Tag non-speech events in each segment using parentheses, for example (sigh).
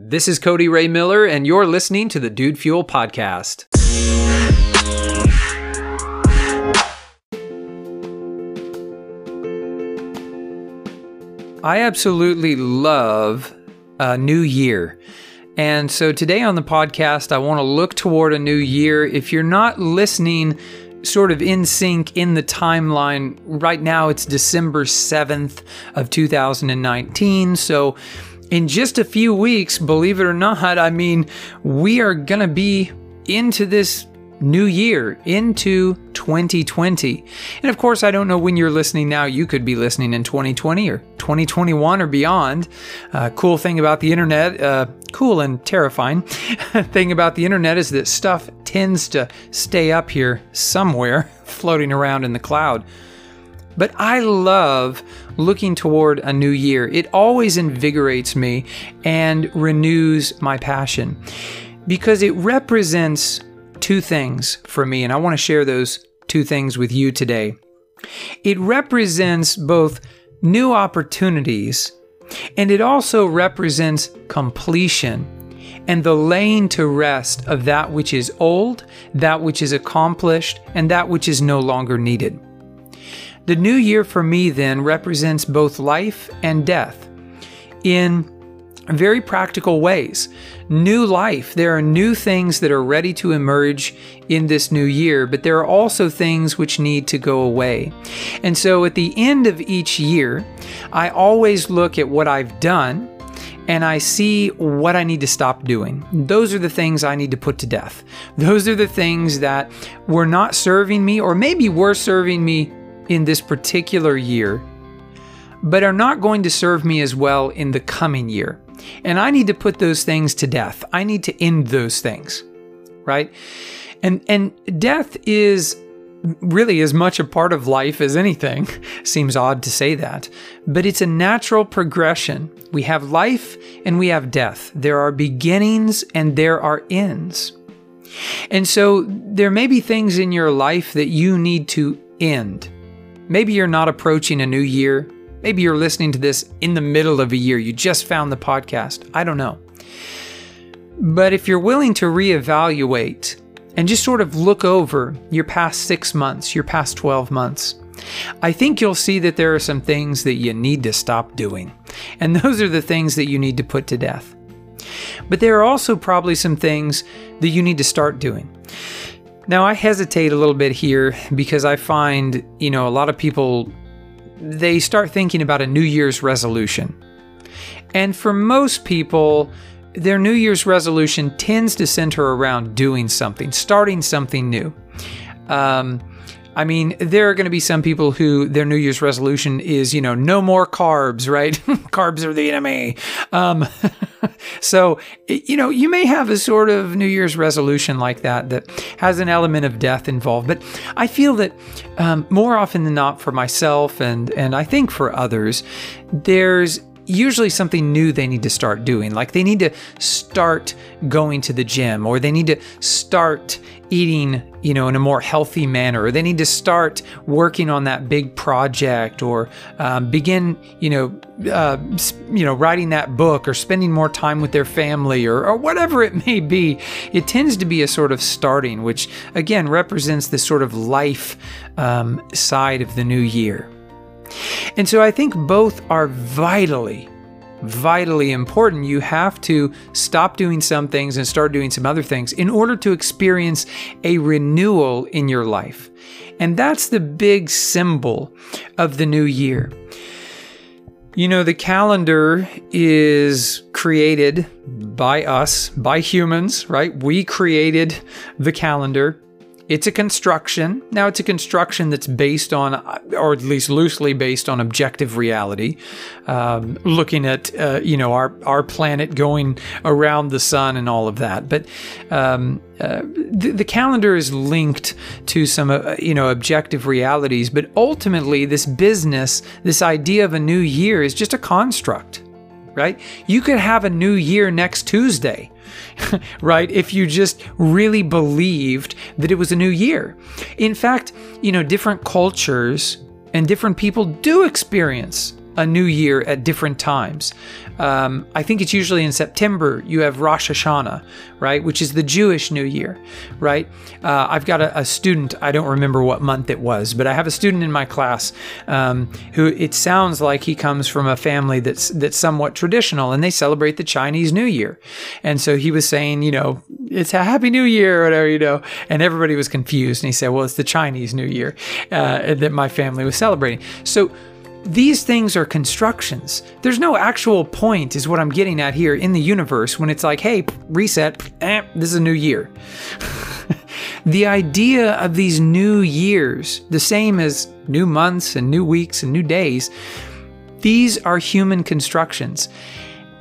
This is Cody Ray Miller, and you're listening to the Dude Fuel Podcast. I absolutely love a new year. And so today on the podcast, I want to look toward a new year. If you're not listening, sort of in sync in the timeline, right now it's December 7th of 2019. So in just a few weeks, believe it or not, I mean, we are going to be into this new year, into 2020. And of course, I don't know when you're listening now. You could be listening in 2020 or 2021 or beyond. Uh, cool thing about the internet, uh, cool and terrifying (laughs) thing about the internet is that stuff tends to stay up here somewhere, (laughs) floating around in the cloud. But I love looking toward a new year. It always invigorates me and renews my passion because it represents two things for me, and I want to share those two things with you today. It represents both new opportunities and it also represents completion and the laying to rest of that which is old, that which is accomplished, and that which is no longer needed. The new year for me then represents both life and death in very practical ways. New life. There are new things that are ready to emerge in this new year, but there are also things which need to go away. And so at the end of each year, I always look at what I've done and I see what I need to stop doing. Those are the things I need to put to death. Those are the things that were not serving me, or maybe were serving me in this particular year, but are not going to serve me as well in the coming year. And I need to put those things to death. I need to end those things, right? And and death is really as much a part of life as anything. (laughs) Seems odd to say that, but it's a natural progression. We have life and we have death. There are beginnings and there are ends. And so there may be things in your life that you need to end. Maybe you're not approaching a new year. Maybe you're listening to this in the middle of a year. You just found the podcast. I don't know. But if you're willing to reevaluate and just sort of look over your past six months, your past 12 months, I think you'll see that there are some things that you need to stop doing. And those are the things that you need to put to death. But there are also probably some things that you need to start doing. Now, I hesitate a little bit here because I find, you know, a lot of people they start thinking about a New Year's resolution. And for most people, their New Year's resolution tends to center around doing something, starting something new. Um, I mean, there are going to be some people who their New Year's resolution is, you know, no more carbs, right? (laughs) carbs are the enemy. Um, (laughs) (laughs) so, you know, you may have a sort of New Year's resolution like that that has an element of death involved. But I feel that um, more often than not, for myself and and I think for others, there's usually something new they need to start doing. Like they need to start going to the gym or they need to start eating, you know, in a more healthy manner, or they need to start working on that big project or um, begin, you know, uh, you know, writing that book or spending more time with their family or, or whatever it may be. It tends to be a sort of starting, which again represents this sort of life um, side of the new year. And so I think both are vitally, vitally important. You have to stop doing some things and start doing some other things in order to experience a renewal in your life. And that's the big symbol of the new year. You know, the calendar is created by us, by humans, right? We created the calendar. It's a construction. Now, it's a construction that's based on, or at least loosely based on objective reality, um, looking at, uh, you know, our, our planet going around the sun and all of that. But um, uh, the, the, calendar is linked to some, uh, you know, objective realities. But ultimately, this business, this idea of a new year is just a construct right? You could have a new year next Tuesday, (laughs) right? If you just really believed that it was a new year. In fact, you know, different cultures and different people do experience a new year at different times. Um, I think it's usually in September you have Rosh Hashanah, right, which is the Jewish New Year, right? Uh, I've got a, a, student, I don't remember what month it was, but I have a student in my class um, who it sounds like he comes from a family that's that's somewhat traditional, and they celebrate the Chinese New Year, and so he was saying, you know, it's a Happy New Year, or whatever, you know, and everybody was confused, and he said, well, it's the Chinese New Year uh, that my family was celebrating, so these things are constructions. There's no actual point, is what I'm getting at here in the universe when it's like, hey, reset, eh, this is a new year. (laughs) the idea of these new years, the same as new months and new weeks and new days, these are human constructions.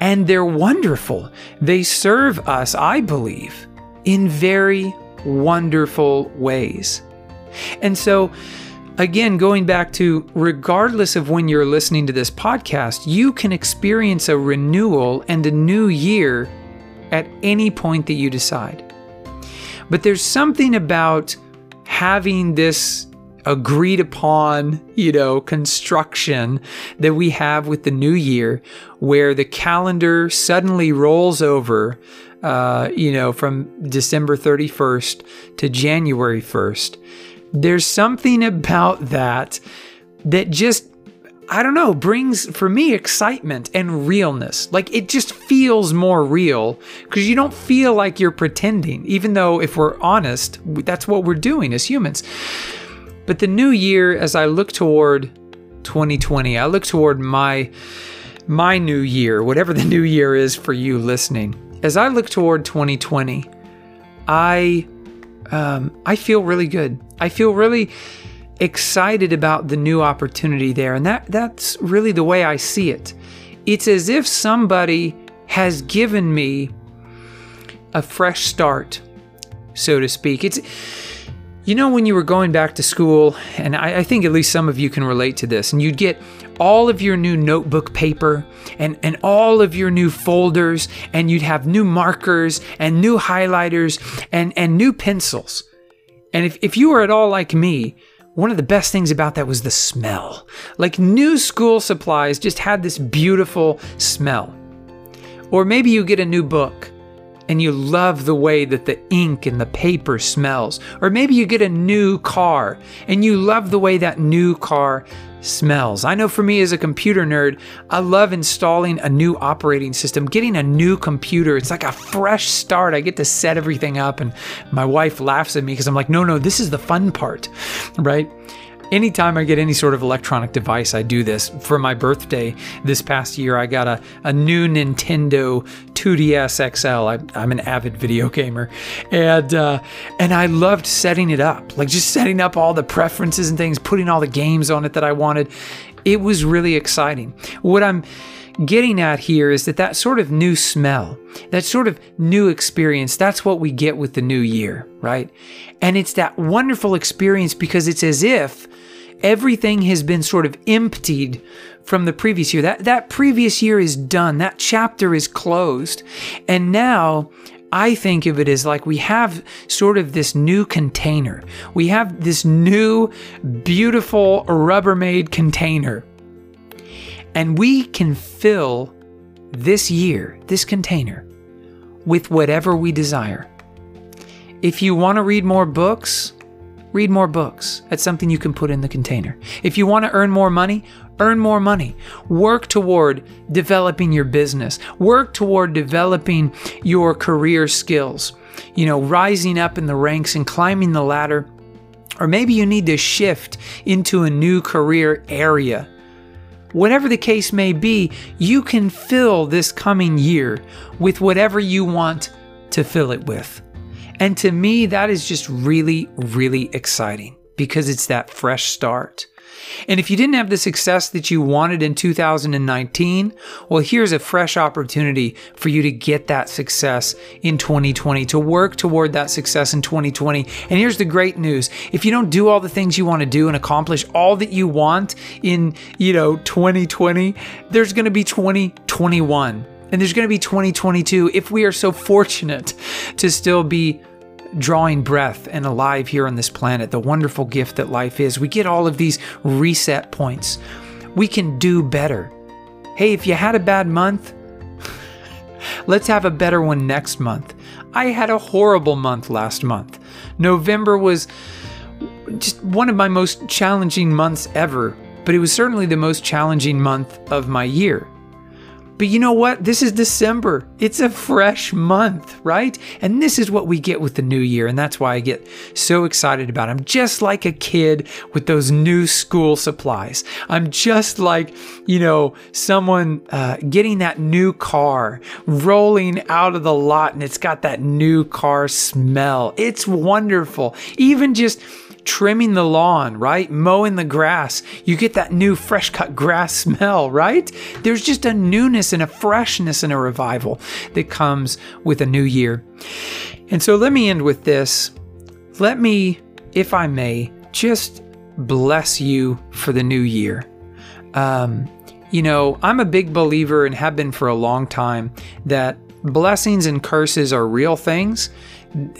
And they're wonderful. They serve us, I believe, in very wonderful ways. And so, Again, going back to regardless of when you're listening to this podcast, you can experience a renewal and a new year at any point that you decide. But there's something about having this agreed upon, you know, construction that we have with the new year where the calendar suddenly rolls over, uh, you know, from December 31st to January 1st there's something about that that just I don't know, brings for me excitement and realness. Like it just feels more real because you don't feel like you're pretending, even though, if we're honest, that's what we're doing as humans. But the new year, as I look toward 2020, I look toward my my new year, whatever the (laughs) new year is for you listening. As I look toward 2020, I um, I feel really good. I feel really excited about the new opportunity there, and that that's really the way I see it. It's as if somebody has given me a fresh start, so to speak. It's you know, when you were going back to school, and I, I, think at least some of you can relate to this, and you'd get all of your new notebook paper and, and all of your new folders, and you'd have new markers and new highlighters and, and new pencils. And if, if you were at all like me, one of the best things about that was the smell. Like new school supplies just had this beautiful smell. Or maybe you get a new book and you love the way that the ink and the paper smells. Or maybe you get a new car and you love the way that new car smells. I know for me as a computer nerd, I love installing a new operating system, getting a new computer. It's like a fresh start. I get to set everything up, and my wife laughs at me because I'm like, no, no, this is the fun part, (laughs) right? Anytime I get any sort of electronic device, I do this. For my birthday this past year, I got a, a new Nintendo 2DS XL. I, am an avid video gamer, and uh, and I loved setting it up, like just setting up all the preferences and things, putting all the games on it that I wanted. It was really exciting. What I'm getting at here is that that sort of new smell, that sort of new experience, that's what we get with the new year, right? And it's that wonderful experience because it's as if everything has been sort of emptied from the previous year. That that previous year is done. That chapter is closed. And now I think of it as like we have sort of this new container. We have this new beautiful Rubbermaid container and we can fill this year, this container, with whatever we desire. If you want to read more books, read more books. That's something you can put in the container. If you want to earn more money, earn more money. Work toward developing your business. Work toward developing your career skills. You know, rising up in the ranks and climbing the ladder. Or maybe you need to shift into a new career area Whatever the case may be, you can fill this coming year with whatever you want to fill it with. And to me, that is just really, really exciting because it's that fresh start. And if you didn't have the success that you wanted in 2019, well, here's a fresh opportunity for you to get that success in 2020, to work toward that success in 2020. And here's the great news. If you don't do all the things you want to do and accomplish all that you want in, you know, 2020, there's going to be 2021 and there's going to be 2022 if we are so fortunate to still be drawing breath and alive here on this planet, the wonderful gift that life is. We get all of these reset points we can do better. Hey, if you had a bad month, (laughs) let's have a better one next month. I had a horrible month last month. November was just one of my most challenging months ever, but it was certainly the most challenging month of my year. But you know what? This is December. It's a fresh month, right? And this is what we get with the new year. And that's why I get so excited about it. I'm just like a kid with those new school supplies. I'm just like, you know, someone uh, getting that new car, rolling out of the lot, and it's got that new car smell. It's wonderful. Even just trimming the lawn, right? Mowing the grass. You get that new fresh cut grass (laughs) smell, right? There's just a newness and a freshness and a revival that comes with a new year. And so let me end with this. Let me, if I may, just bless you for the new year. Um, you know, I'm a big believer and have been for a long time that blessings and curses are real things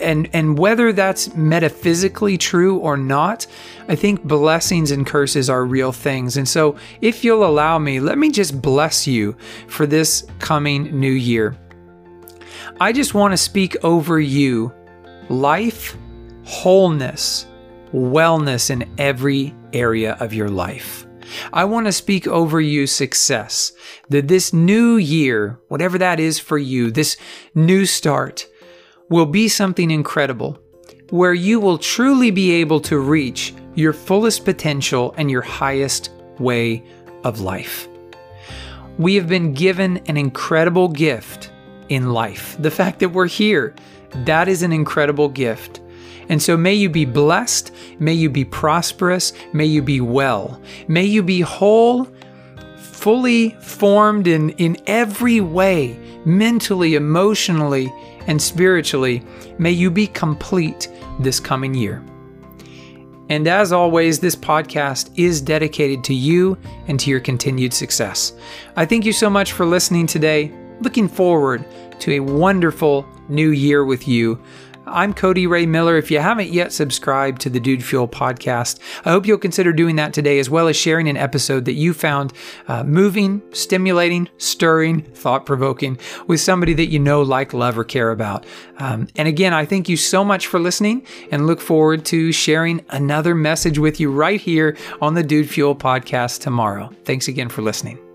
and and whether that's metaphysically true or not i think blessings and curses are real things and so if you'll allow me let me just bless you for this coming new year i just want to speak over you life wholeness wellness in every area of your life I want to speak over you success. That this new year, whatever that is for you, this new start, will be something incredible where you will truly be able to reach your fullest potential and your highest way of life. We have been given an incredible gift in life. The fact that we're here, that is an incredible gift. And so may you be blessed, may you be prosperous, may you be well, may you be whole, fully formed in, in every way, mentally, emotionally, and spiritually, may you be complete this coming year. And as always, this podcast is dedicated to you and to your continued success. I thank you so much for listening today. Looking forward to a wonderful new year with you. I'm Cody Ray Miller. If you haven't yet subscribed to the Dude Fuel podcast, I hope you'll consider doing that today, as well as sharing an episode that you found uh, moving, stimulating, stirring, thought provoking with somebody that you know, like, love, or care about. Um, and again, I thank you so much for listening and look forward to sharing another message with you right here on the Dude Fuel podcast tomorrow. Thanks again for listening.